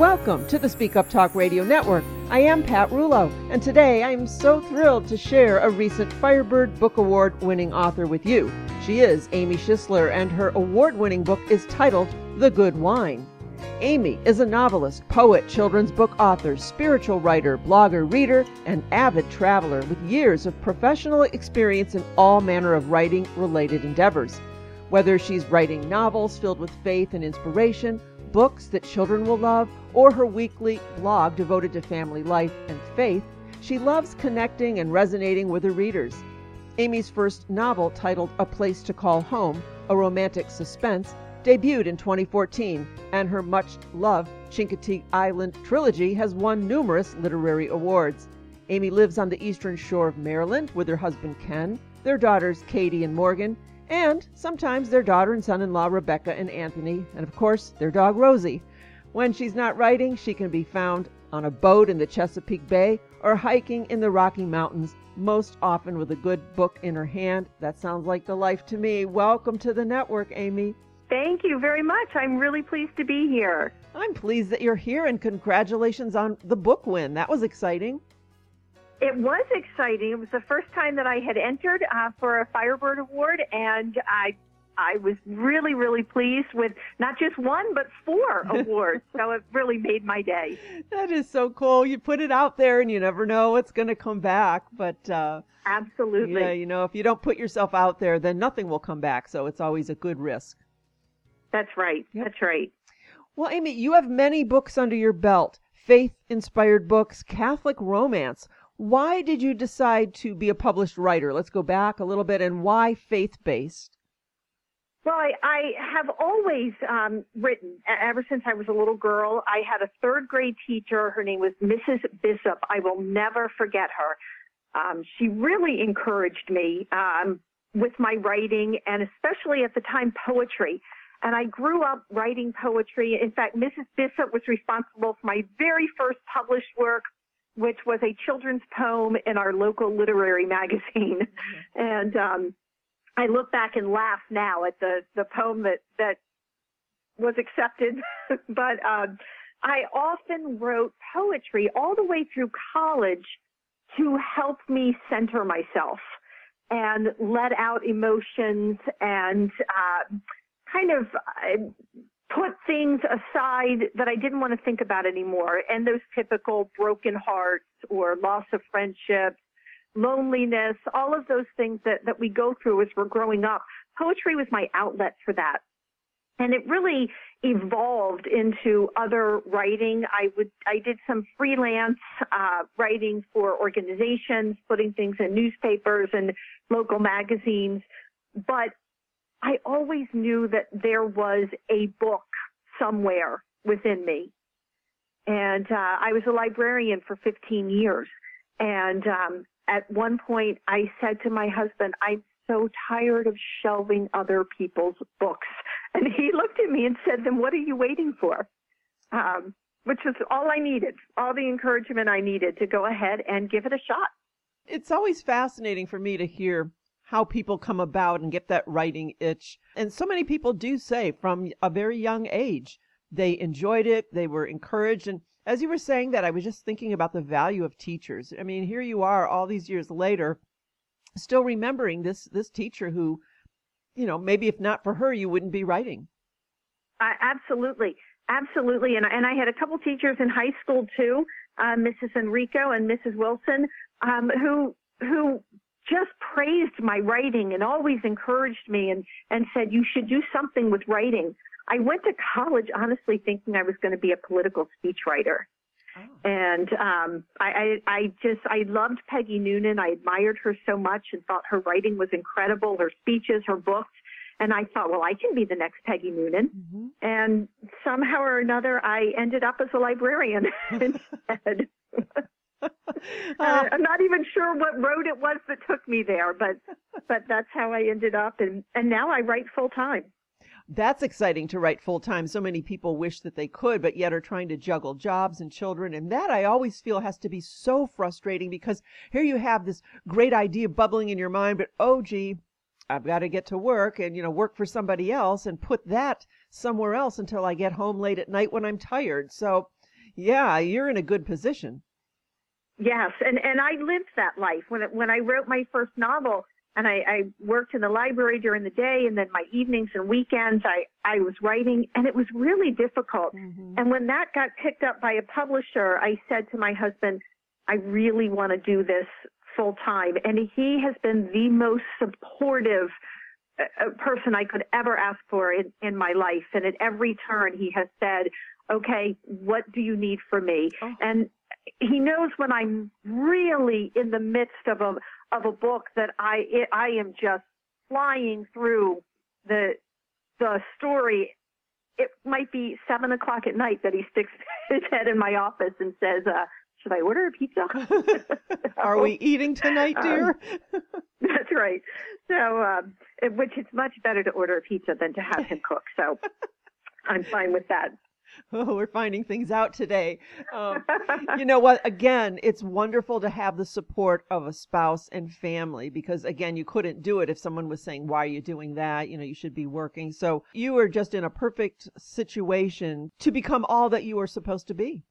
Welcome to the Speak Up Talk Radio Network. I am Pat Rullo, and today I am so thrilled to share a recent Firebird Book Award winning author with you. She is Amy Schisler, and her award winning book is titled The Good Wine. Amy is a novelist, poet, children's book author, spiritual writer, blogger, reader, and avid traveler with years of professional experience in all manner of writing related endeavors. Whether she's writing novels filled with faith and inspiration, books that children will love, or her weekly blog devoted to family life and faith, she loves connecting and resonating with her readers. Amy's first novel, titled A Place to Call Home, a romantic suspense, debuted in 2014, and her much loved Chincoteague Island trilogy has won numerous literary awards. Amy lives on the eastern shore of Maryland with her husband Ken, their daughters Katie and Morgan, and sometimes their daughter and son in law Rebecca and Anthony, and of course their dog Rosie. When she's not writing, she can be found on a boat in the Chesapeake Bay or hiking in the Rocky Mountains, most often with a good book in her hand. That sounds like the life to me. Welcome to the network, Amy. Thank you very much. I'm really pleased to be here. I'm pleased that you're here and congratulations on the book win. That was exciting. It was exciting. It was the first time that I had entered uh, for a Firebird Award, and I I was really, really pleased with not just one, but four awards. so it really made my day. That is so cool. You put it out there and you never know what's going to come back. But uh, absolutely. Yeah, you know, if you don't put yourself out there, then nothing will come back. So it's always a good risk. That's right. Yep. That's right. Well, Amy, you have many books under your belt faith inspired books, Catholic romance. Why did you decide to be a published writer? Let's go back a little bit and why faith based? Well, I, I have always um, written ever since I was a little girl. I had a third grade teacher. Her name was Mrs. Bishop. I will never forget her. Um, she really encouraged me um, with my writing and especially at the time poetry. And I grew up writing poetry. In fact, Mrs. Bishop was responsible for my very first published work, which was a children's poem in our local literary magazine. Mm-hmm. And um, I look back and laugh now at the the poem that that was accepted, but um, I often wrote poetry all the way through college to help me center myself and let out emotions and uh, kind of uh, things aside that I didn't want to think about anymore. And those typical broken hearts or loss of friendship, loneliness, all of those things that, that we go through as we're growing up. Poetry was my outlet for that. And it really evolved into other writing. I would, I did some freelance uh, writing for organizations, putting things in newspapers and local magazines. But I always knew that there was a book somewhere within me. And uh, I was a librarian for 15 years. And um, at one point, I said to my husband, I'm so tired of shelving other people's books. And he looked at me and said, Then what are you waiting for? Um, which is all I needed, all the encouragement I needed to go ahead and give it a shot. It's always fascinating for me to hear how people come about and get that writing itch. And so many people do say from a very young age, they enjoyed it, they were encouraged. And as you were saying that, I was just thinking about the value of teachers. I mean, here you are all these years later, still remembering this, this teacher who, you know, maybe if not for her, you wouldn't be writing. Uh, absolutely. Absolutely. And, and I had a couple teachers in high school too, uh, Mrs. Enrico and Mrs. Wilson, um, who, who just praised my writing and always encouraged me and, and said, you should do something with writing. I went to college honestly thinking I was going to be a political speechwriter. Oh. And um, I, I, I just I loved Peggy Noonan. I admired her so much and thought her writing was incredible, her speeches, her books. And I thought, well, I can be the next Peggy Noonan. Mm-hmm. And somehow or another, I ended up as a librarian instead. uh, I'm not even sure what road it was that took me there, but but that's how I ended up, and and now I write full time. That's exciting to write full time. So many people wish that they could, but yet are trying to juggle jobs and children. And that I always feel has to be so frustrating because here you have this great idea bubbling in your mind, but oh, gee, I've got to get to work and, you know, work for somebody else and put that somewhere else until I get home late at night when I'm tired. So Yeah, you're in a good position. Yes, and and I lived that life when it, when I wrote my first novel, and I, I worked in the library during the day, and then my evenings and weekends I I was writing, and it was really difficult. Mm-hmm. And when that got picked up by a publisher, I said to my husband, I really want to do this full time, and he has been the most supportive uh, uh, person I could ever ask for in, in my life. And at every turn, he has said, okay, what do you need from me? Oh. And he knows when I'm really in the midst of a of a book that I it, I am just flying through the the story. It might be seven o'clock at night that he sticks his head in my office and says, uh, "Should I order a pizza?" Are we eating tonight, Um, dear? That's right. So, um, which it's much better to order a pizza than to have him cook. So, I'm fine with that. oh, we're finding things out today. Um, you know what? Again, it's wonderful to have the support of a spouse and family because, again, you couldn't do it if someone was saying, Why are you doing that? You know, you should be working. So you were just in a perfect situation to become all that you were supposed to be.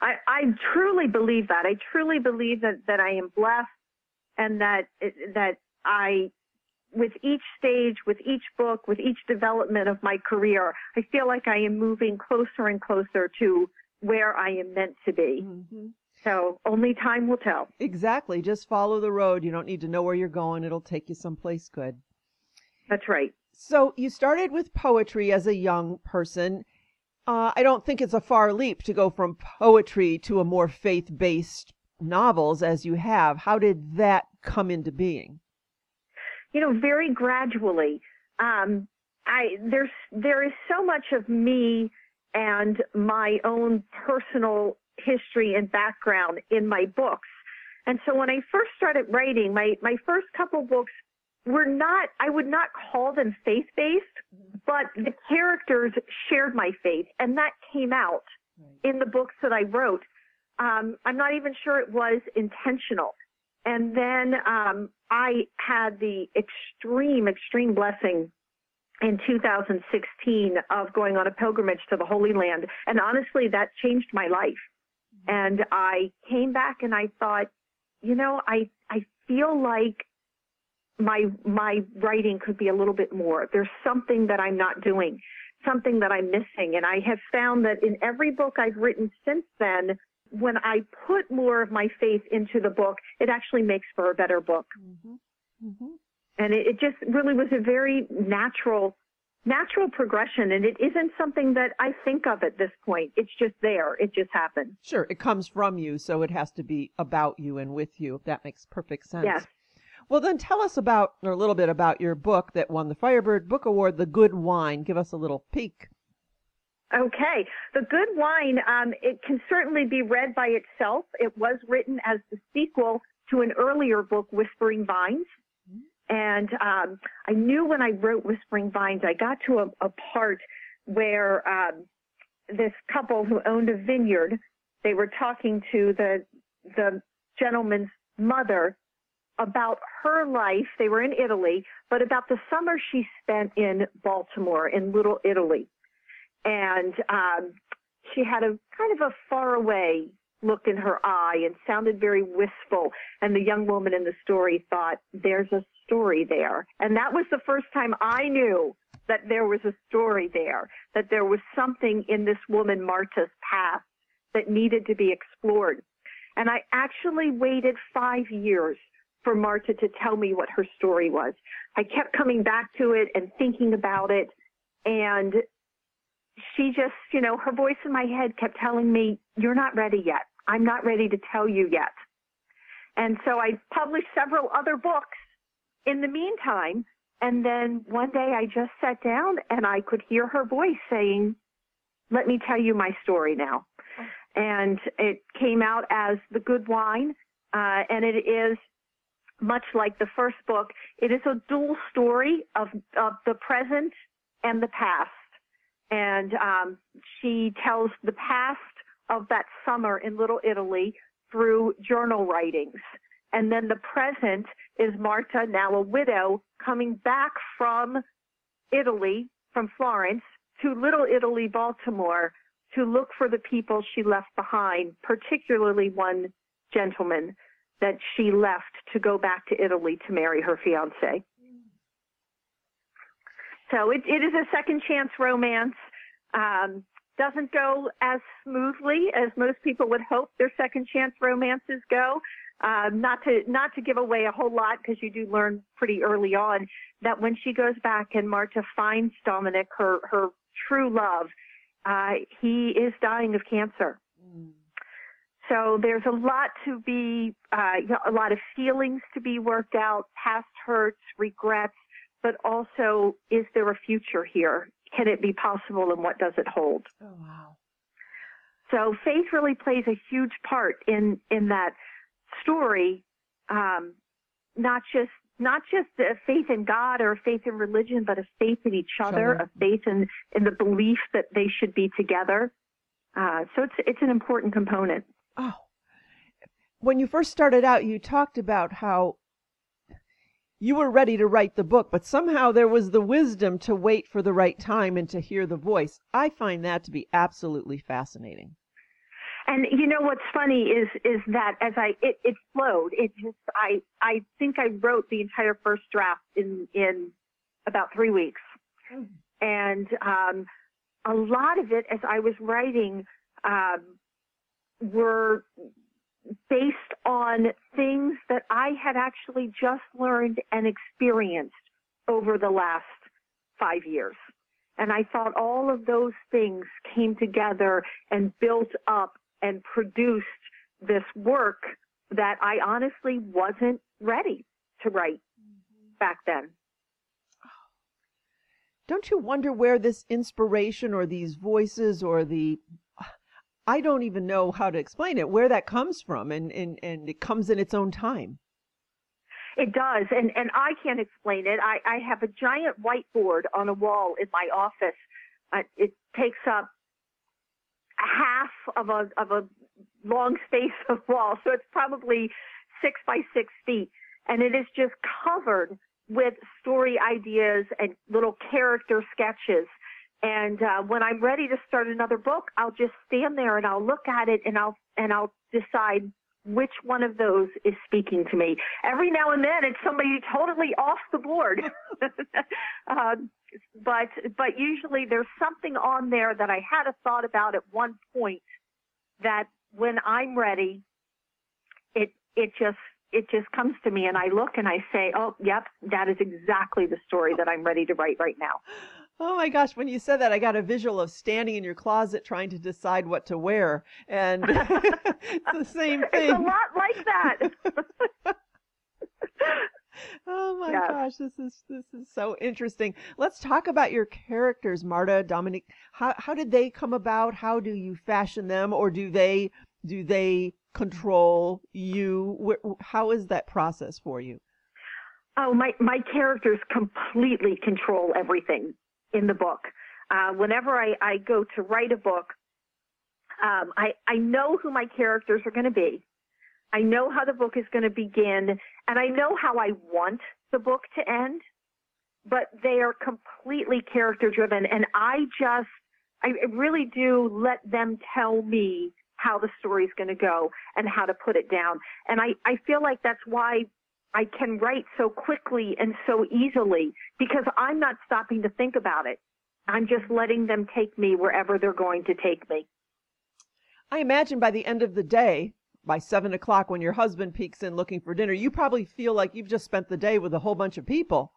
I, I truly believe that. I truly believe that, that I am blessed and that, that I, with each stage, with each book, with each development of my career, I feel like I am moving closer and closer to where I am meant to be. Mm-hmm. So only time will tell. Exactly. Just follow the road. You don't need to know where you're going, it'll take you someplace good. That's right. So you started with poetry as a young person. Uh, I don't think it's a far leap to go from poetry to a more faith-based novels as you have. How did that come into being? You know, very gradually. Um, I there's there is so much of me and my own personal history and background in my books. And so when I first started writing, my my first couple books were not I would not call them faith based, but the characters shared my faith, and that came out in the books that I wrote. Um, I'm not even sure it was intentional. And then um, I had the extreme, extreme blessing in 2016 of going on a pilgrimage to the Holy Land. And honestly, that changed my life. And I came back and I thought, you know, I, I feel like my, my writing could be a little bit more. There's something that I'm not doing, something that I'm missing. And I have found that in every book I've written since then, when I put more of my faith into the book, it actually makes for a better book. Mm-hmm. Mm-hmm. And it, it just really was a very natural, natural progression. And it isn't something that I think of at this point. It's just there. It just happened. Sure, it comes from you, so it has to be about you and with you. If that makes perfect sense. Yes. Well, then tell us about, or a little bit about your book that won the Firebird Book Award, The Good Wine. Give us a little peek. Okay. The Good Wine, um, it can certainly be read by itself. It was written as the sequel to an earlier book, Whispering Vines. And um, I knew when I wrote Whispering Vines, I got to a, a part where um, this couple who owned a vineyard, they were talking to the the gentleman's mother about her life. They were in Italy, but about the summer she spent in Baltimore, in Little Italy and um, she had a kind of a faraway look in her eye and sounded very wistful. And the young woman in the story thought, "There's a story there," and that was the first time I knew that there was a story there, that there was something in this woman Marta's past that needed to be explored. And I actually waited five years for Marta to tell me what her story was. I kept coming back to it and thinking about it. And she just, you know, her voice in my head kept telling me, you're not ready yet. I'm not ready to tell you yet. And so I published several other books in the meantime. And then one day I just sat down and I could hear her voice saying, let me tell you my story now. And it came out as The Good Wine. Uh, and it is much like the first book. It is a dual story of, of the present and the past and um, she tells the past of that summer in Little Italy through journal writings. And then the present is Marta, now a widow, coming back from Italy, from Florence, to Little Italy, Baltimore, to look for the people she left behind, particularly one gentleman that she left to go back to Italy to marry her fiance. So it, it is a second chance romance. Um, doesn't go as smoothly as most people would hope their second chance romances go. Um, not to not to give away a whole lot because you do learn pretty early on that when she goes back and Marta finds Dominic, her her true love, uh, he is dying of cancer. So there's a lot to be, uh, a lot of feelings to be worked out, past hurts, regrets, but also is there a future here? Can it be possible and what does it hold? Oh wow. So faith really plays a huge part in in that story, um, not just not just a faith in God or a faith in religion, but a faith in each other, a faith in in the belief that they should be together. Uh, so it's it's an important component. Oh, when you first started out, you talked about how you were ready to write the book, but somehow there was the wisdom to wait for the right time and to hear the voice. I find that to be absolutely fascinating. And you know what's funny is is that as I it, it flowed. It just I I think I wrote the entire first draft in in about three weeks, mm. and um, a lot of it as I was writing um, were based on things that I had actually just learned and experienced over the last five years. And I thought all of those things came together and built up and produced this work that I honestly wasn't ready to write mm-hmm. back then. Don't you wonder where this inspiration or these voices or the I don't even know how to explain it, where that comes from, and, and, and it comes in its own time. It does, and, and I can't explain it. I, I have a giant whiteboard on a wall in my office. Uh, it takes up half of a of a long space of wall, so it's probably six by six feet, and it is just covered with story ideas and little character sketches and uh, when I'm ready to start another book, I'll just stand there and I'll look at it and I'll and I'll decide which one of those is speaking to me. Every now and then, it's somebody totally off the board, uh, but but usually there's something on there that I had a thought about at one point that when I'm ready, it it just it just comes to me and I look and I say, oh, yep, that is exactly the story that I'm ready to write right now. Oh my gosh, when you said that, I got a visual of standing in your closet trying to decide what to wear. And it's the same thing. It's a lot like that. oh my gosh, this is this is so interesting. Let's talk about your characters, Marta, Dominic. How how did they come about? How do you fashion them or do they do they control you? How is that process for you? Oh, my my characters completely control everything in the book. Uh, whenever I, I go to write a book, um, I, I know who my characters are going to be. I know how the book is going to begin, and I know how I want the book to end, but they are completely character driven, and I just, I really do let them tell me how the story is going to go and how to put it down. And I, I feel like that's why I can write so quickly and so easily because I'm not stopping to think about it. I'm just letting them take me wherever they're going to take me. I imagine by the end of the day, by seven o'clock when your husband peeks in looking for dinner, you probably feel like you've just spent the day with a whole bunch of people.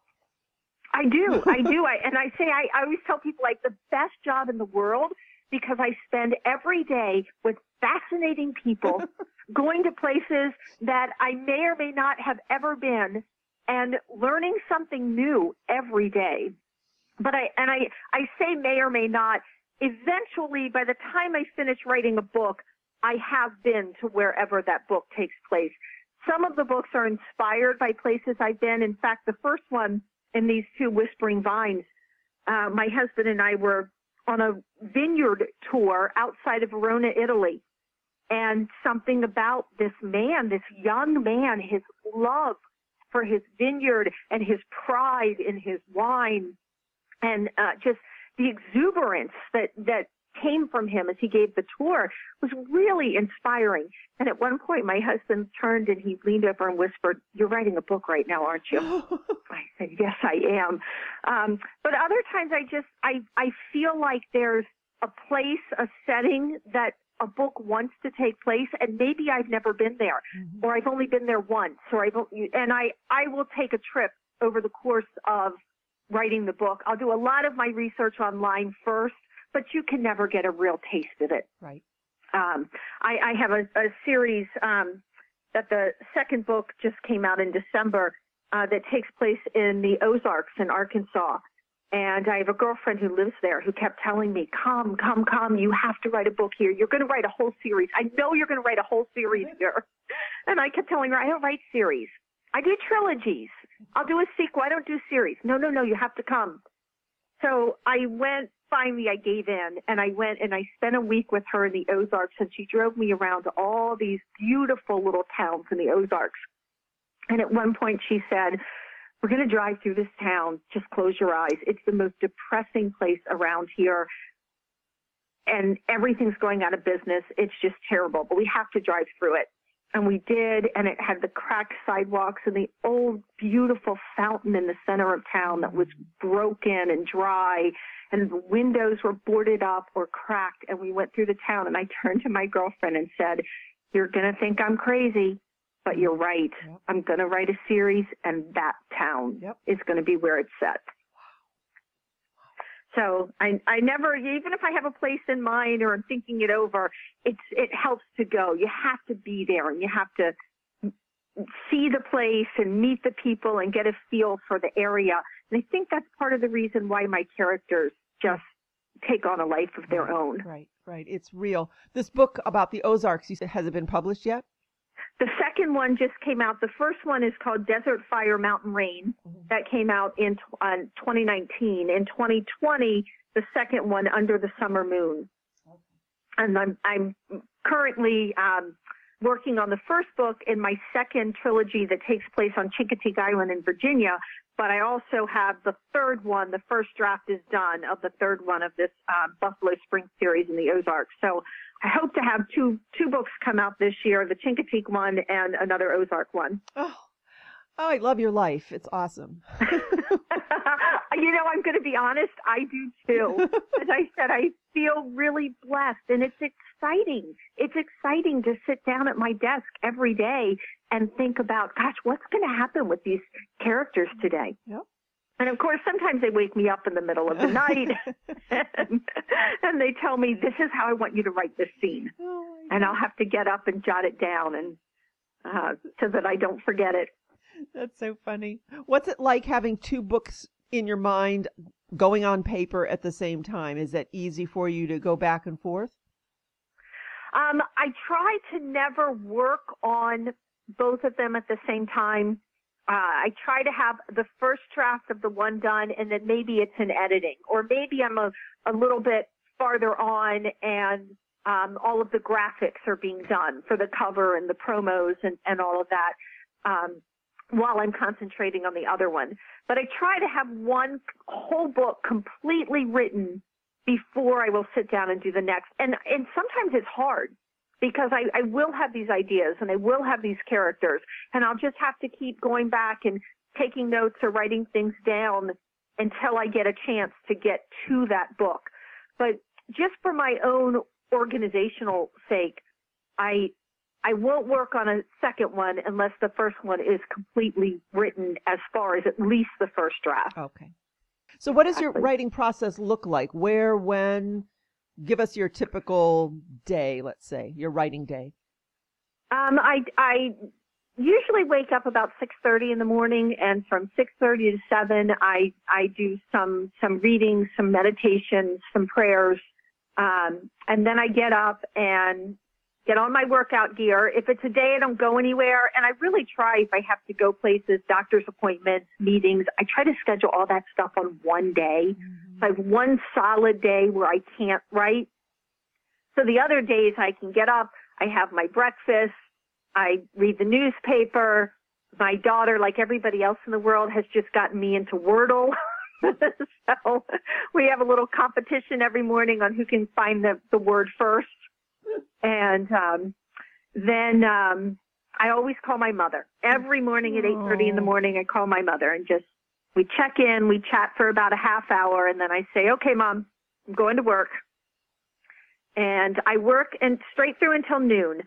I do. I do. I, and I say, I, I always tell people like the best job in the world because I spend every day with fascinating people going to places that I may or may not have ever been and learning something new every day. But I, and I, I say may or may not, eventually by the time I finish writing a book, I have been to wherever that book takes place. Some of the books are inspired by places I've been. In fact, the first one in these two Whispering Vines, uh, my husband and I were on a vineyard tour outside of Verona, Italy and something about this man, this young man, his love for his vineyard and his pride in his wine and uh, just the exuberance that that came from him as he gave the tour was really inspiring. And at one point, my husband turned and he leaned over and whispered, "You're writing a book right now, aren't you?" I said, "Yes, I am." Um, but other times, I just I I feel like there's a place, a setting that a book wants to take place and maybe I've never been there mm-hmm. or I've only been there once or I've and I I will take a trip over the course of writing the book. I'll do a lot of my research online first, but you can never get a real taste of it. Right. Um, I, I have a, a series um, that the second book just came out in December uh, that takes place in the Ozarks in Arkansas. And I have a girlfriend who lives there who kept telling me, come, come, come, you have to write a book here. You're going to write a whole series. I know you're going to write a whole series here. And I kept telling her, I don't write series. I do trilogies. I'll do a sequel. I don't do series. No, no, no, you have to come. So I went, finally I gave in and I went and I spent a week with her in the Ozarks and she drove me around to all these beautiful little towns in the Ozarks. And at one point she said, we're going to drive through this town. Just close your eyes. It's the most depressing place around here. And everything's going out of business. It's just terrible, but we have to drive through it. And we did, and it had the cracked sidewalks and the old beautiful fountain in the center of town that was broken and dry and the windows were boarded up or cracked and we went through the town and I turned to my girlfriend and said, you're going to think I'm crazy, but you're right. Yep. I'm going to write a series and that town yep. is going to be where it's set. So I, I never, even if I have a place in mind or I'm thinking it over, it's, it helps to go. You have to be there and you have to see the place and meet the people and get a feel for the area. And I think that's part of the reason why my characters just take on a life of their own. Right, right. It's real. This book about the Ozarks, you said, has it been published yet? The second one just came out. The first one is called Desert Fire Mountain Rain. Mm-hmm. That came out in uh, 2019. In 2020, the second one, Under the Summer Moon. And I'm, I'm currently um, working on the first book in my second trilogy that takes place on Chincoteague Island in Virginia. But I also have the third one. The first draft is done of the third one of this uh, Buffalo Spring series in the Ozarks. So I hope to have two two books come out this year: the Chincoteague one and another Ozark one. Oh, oh I love your life. It's awesome. you know, I'm going to be honest. I do too. As I said, I feel really blessed, and it's exciting. It's exciting to sit down at my desk every day and think about, gosh, what's going to happen with these characters today? Yep. And of course, sometimes they wake me up in the middle of the night and, and, they tell me, this is how I want you to write this scene. Oh and I'll have to get up and jot it down and, uh, so that I don't forget it. That's so funny. What's it like having two books in your mind going on paper at the same time? Is that easy for you to go back and forth? Um, I try to never work on both of them at the same time uh, I try to have the first draft of the one done and then maybe it's in editing or maybe I'm a, a little bit farther on and um, all of the graphics are being done for the cover and the promos and, and all of that um, while I'm concentrating on the other one. But I try to have one whole book completely written before I will sit down and do the next. And and sometimes it's hard because I, I will have these ideas and I will have these characters and I'll just have to keep going back and taking notes or writing things down until I get a chance to get to that book. But just for my own organizational sake, I I won't work on a second one unless the first one is completely written as far as at least the first draft. Okay. So what does your writing process look like? Where, when, give us your typical day, let's say, your writing day. Um, I, I usually wake up about 6.30 in the morning and from 6.30 to 7, I, I do some, some reading, some meditation, some prayers. Um, and then I get up and get on my workout gear. If it's a day I don't go anywhere, and I really try if I have to go places, doctor's appointments, meetings, I try to schedule all that stuff on one day. Mm-hmm. Have one solid day where I can't write. So the other days I can get up, I have my breakfast, I read the newspaper. My daughter, like everybody else in the world, has just gotten me into Wordle. so we have a little competition every morning on who can find the, the word first. And um, then um, I always call my mother. Every morning at 8.30 in the morning, I call my mother and just, we check in, we chat for about a half hour, and then I say, okay, mom, I'm going to work. And I work and straight through until noon.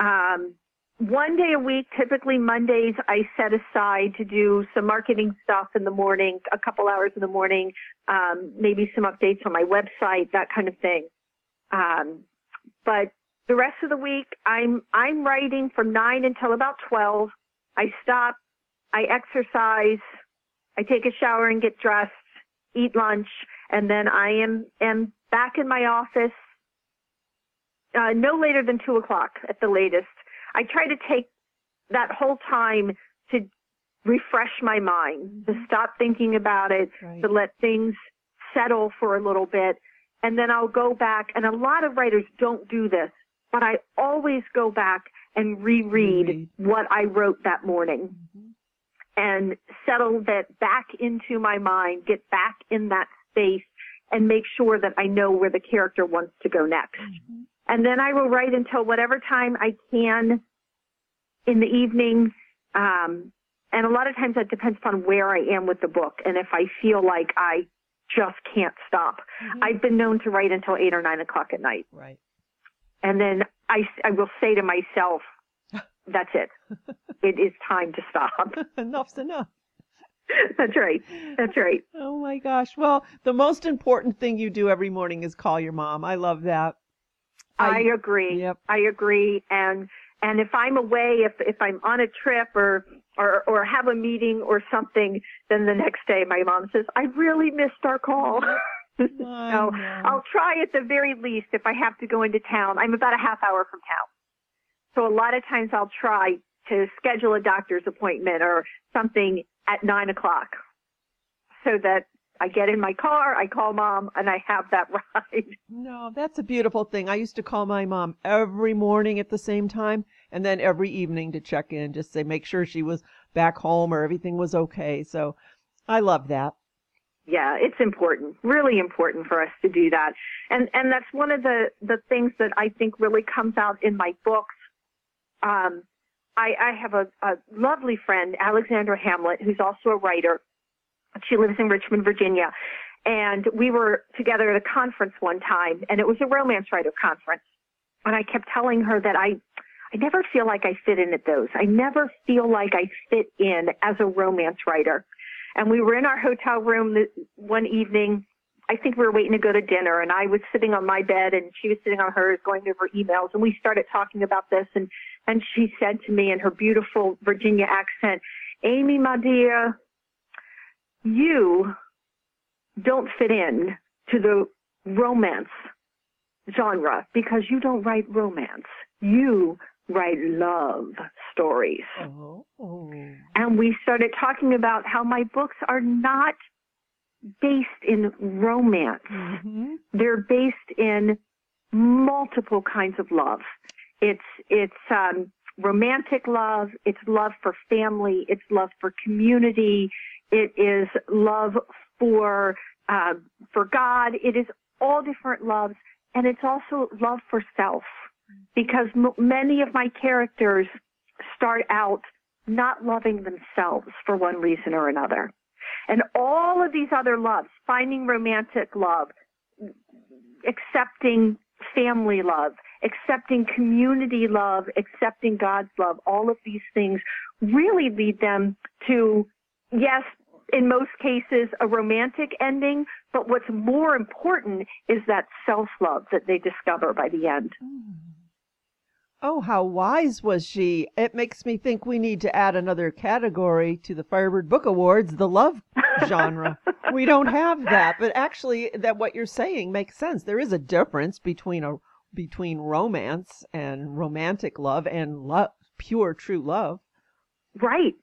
Um, one day a week, typically Mondays, I set aside to do some marketing stuff in the morning, a couple hours in the morning, um, maybe some updates on my website, that kind of thing. Um, but the rest of the week, I'm I'm writing from nine until about twelve. I stop, I exercise, I take a shower and get dressed, eat lunch, and then I am am back in my office uh, no later than two o'clock at the latest. I try to take that whole time to refresh my mind, to mm-hmm. stop thinking about it, right. to let things settle for a little bit. And then I'll go back, and a lot of writers don't do this, but I always go back and reread, reread. what I wrote that morning mm-hmm. And settle that back into my mind, get back in that space and make sure that I know where the character wants to go next. Mm-hmm. And then I will write until whatever time I can in the evening. Um, and a lot of times that depends upon where I am with the book and if I feel like I just can't stop. Mm-hmm. I've been known to write until eight or nine o'clock at night. Right. And then I, I will say to myself, that's it. it is time to stop. Enough's enough. That's right. That's right. Oh my gosh. Well, the most important thing you do every morning is call your mom. I love that. I, I agree. Yep. I agree. And and if I'm away, if if I'm on a trip or or or have a meeting or something, then the next day my mom says, "I really missed our call." so I'll try at the very least if I have to go into town. I'm about a half hour from town. So a lot of times I'll try to schedule a doctor's appointment or something at nine o'clock so that I get in my car, I call mom, and I have that ride. No, that's a beautiful thing. I used to call my mom every morning at the same time and then every evening to check in, just say, make sure she was back home or everything was okay. So I love that. Yeah, it's important, really important for us to do that. And, and that's one of the, the things that I think really comes out in my books. Um, I, I have a, a lovely friend, Alexandra Hamlet, who's also a writer she lives in Richmond, Virginia. And we were together at a conference one time, and it was a romance writer conference. And I kept telling her that I, I never feel like I fit in at those. I never feel like I fit in as a romance writer. And we were in our hotel room one evening. I think we were waiting to go to dinner and I was sitting on my bed and she was sitting on hers going over emails and we started talking about this and, and she said to me in her beautiful Virginia accent, Amy, my dear, you don't fit in to the romance genre because you don't write romance. You write love stories. Oh, oh. And we started talking about how my books are not based in romance. Mm-hmm. They're based in multiple kinds of love. It's it's um, romantic love. It's love for family. It's love for community. It is love for uh, for God. It is all different loves, and it's also love for self, because m- many of my characters start out not loving themselves for one reason or another, and all of these other loves, finding romantic love, accepting family love, accepting community love, accepting God's love, all of these things really lead them to, yes, in most cases, a romantic ending, but what's more important is that self-love that they discover by the end. Mm. Oh, how wise was she? It makes me think we need to add another category to the Firebird Book Awards, the love genre. we don't have that, but actually that what you're saying makes sense. There is a difference between a between romance and romantic love and love, pure true love. Right.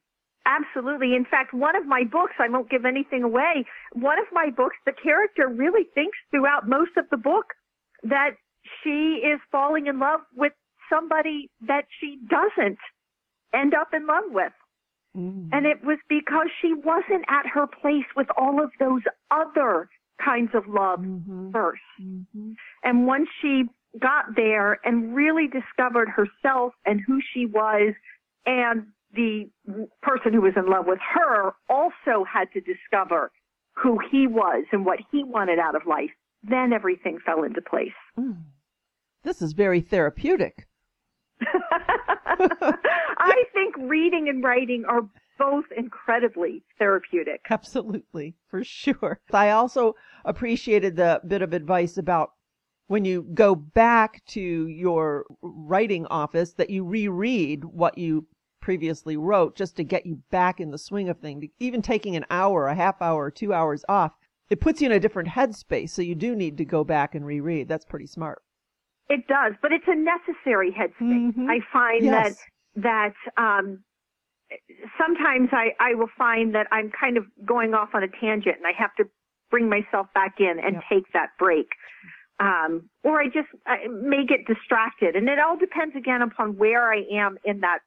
Absolutely. In fact, one of my books, I won't give anything away, one of my books, the character really thinks throughout most of the book that she is falling in love with somebody that she doesn't end up in love with. Mm-hmm. And it was because she wasn't at her place with all of those other kinds of love mm-hmm. 1st mm-hmm. And once she got there and really discovered herself and who she was and the person who was in love with her also had to discover who he was and what he wanted out of life, then everything fell into place. Mm. This is very therapeutic. I think reading and writing are both incredibly therapeutic. Absolutely, for sure. I also appreciated the bit of advice about when you go back to your writing office that you reread what you previously wrote just to get you back in the swing of things. Even taking an hour, a half hour, two hours off, it puts you in a different headspace. So you do need to go back and reread. That's pretty smart. It does, but it's a necessary headspace. Mm-hmm. I find yes. that that um, sometimes I, I will find that I'm kind of going off on a tangent and I have to bring myself back in and yep. take that break. Um, or I just I may get distracted, and it all depends again upon where I am in that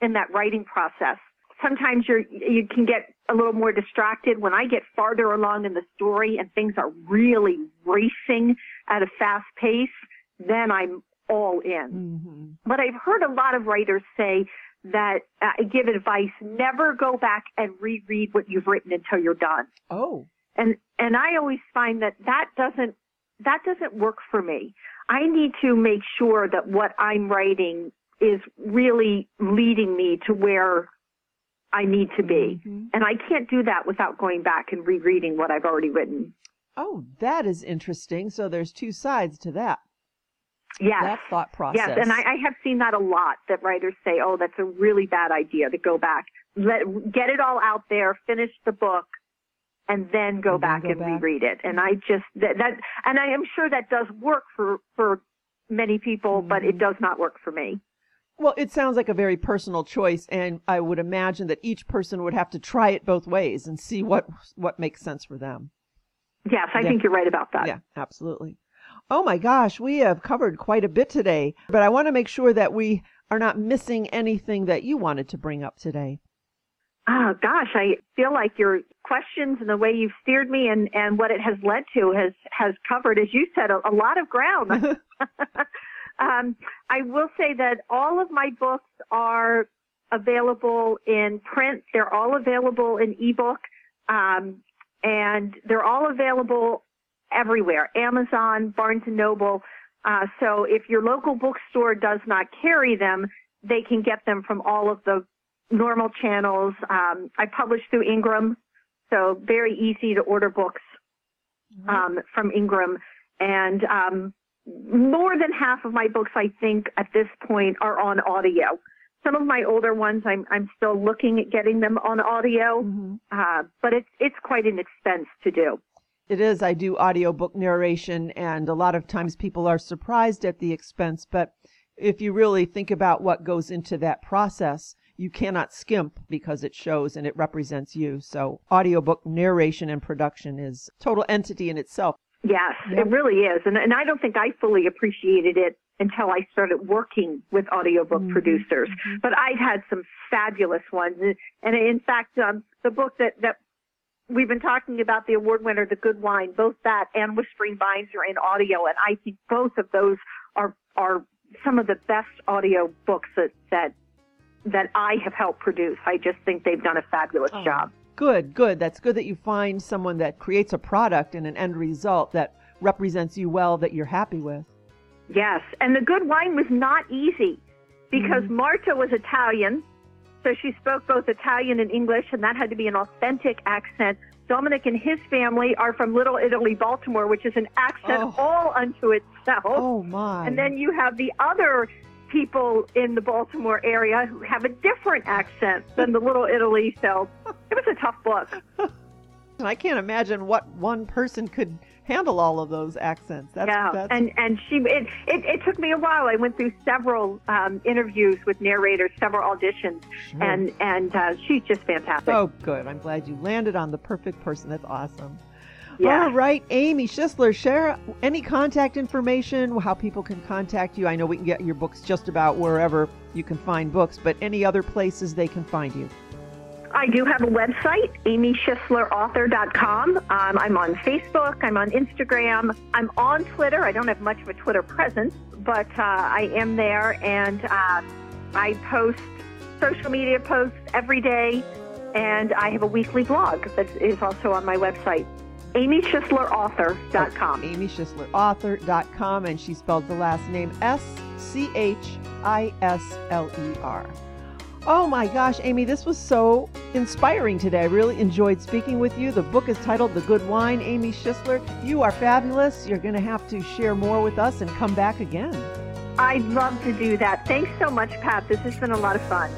in that writing process. Sometimes you're you can get a little more distracted when I get farther along in the story and things are really racing at a fast pace. Then I'm all in. Mm-hmm. But I've heard a lot of writers say that uh, give advice never go back and reread what you've written until you're done. Oh. And and I always find that that doesn't that doesn't work for me. I need to make sure that what I'm writing is really leading me to where I need to be. Mm-hmm. And I can't do that without going back and rereading what I've already written. Oh, that is interesting. So there's two sides to that. Yes. That thought process. Yes, and I, I have seen that a lot that writers say, oh, that's a really bad idea to go back. Let, get it all out there, finish the book, and then go and back then go and back. reread it. And I just, that, that, and I am sure that does work for, for many people, mm-hmm. but it mm-hmm. does not work for me. Well, it sounds like a very personal choice, and I would imagine that each person would have to try it both ways and see what what makes sense for them. Yes, I yeah. think you're right about that. Yeah, absolutely. Oh my gosh, we have covered quite a bit today, but I want to make sure that we are not missing anything that you wanted to bring up today. Oh gosh, I feel like your questions and the way you've steered me and, and what it has led to has, has covered, as you said, a, a lot of ground. um, I will say that all of my books are available in print. They're all available in ebook. Um, and they're all available everywhere. Amazon, Barnes and Noble. Uh, so if your local bookstore does not carry them, they can get them from all of the normal channels. Um, I publish through Ingram, so very easy to order books mm-hmm. um, from Ingram. And um, more than half of my books, I think, at this point, are on audio. Some of my older ones, I'm I'm still looking at getting them on audio, mm-hmm. uh, but it's it's quite an expense to do. It is. I do audiobook narration, and a lot of times people are surprised at the expense. But if you really think about what goes into that process, you cannot skimp because it shows and it represents you. So, audiobook narration and production is total entity in itself. Yes, yep. it really is. And, and I don't think I fully appreciated it until I started working with audiobook mm-hmm. producers. Mm-hmm. But I've had some fabulous ones. And in fact, um, the book that, that we've been talking about the award winner, The Good Wine, both that and Whispering Vines are in audio, and I think both of those are are some of the best audio books that that that I have helped produce. I just think they've done a fabulous oh, job. Good, good. That's good that you find someone that creates a product and an end result that represents you well that you're happy with. Yes, and The Good Wine was not easy because mm-hmm. Marta was Italian so she spoke both Italian and English, and that had to be an authentic accent. Dominic and his family are from Little Italy, Baltimore, which is an accent oh. all unto itself. Oh, my. And then you have the other people in the Baltimore area who have a different accent than the Little Italy. So it was a tough book. I can't imagine what one person could handle all of those accents. That's, yeah, that's... and and she it, it, it took me a while. I went through several um, interviews with narrators, several auditions, sure. and and uh, she's just fantastic. Oh, good. I'm glad you landed on the perfect person. That's awesome. Yeah. All right, Amy Schisler, share any contact information, how people can contact you. I know we can get your books just about wherever you can find books, but any other places they can find you. I do have a website, amyschislerauthor.com. Um, I'm on Facebook. I'm on Instagram. I'm on Twitter. I don't have much of a Twitter presence, but uh, I am there, and uh, I post social media posts every day, and I have a weekly blog that is also on my website. AmySchislerAuthor.com. Oh, AmySchislerAuthor.com, and she spelled the last name S C H I S L E R. Oh my gosh, Amy, this was so inspiring today. I really enjoyed speaking with you. The book is titled The Good Wine, Amy Schisler. You are fabulous. You're going to have to share more with us and come back again. I'd love to do that. Thanks so much, Pat. This has been a lot of fun.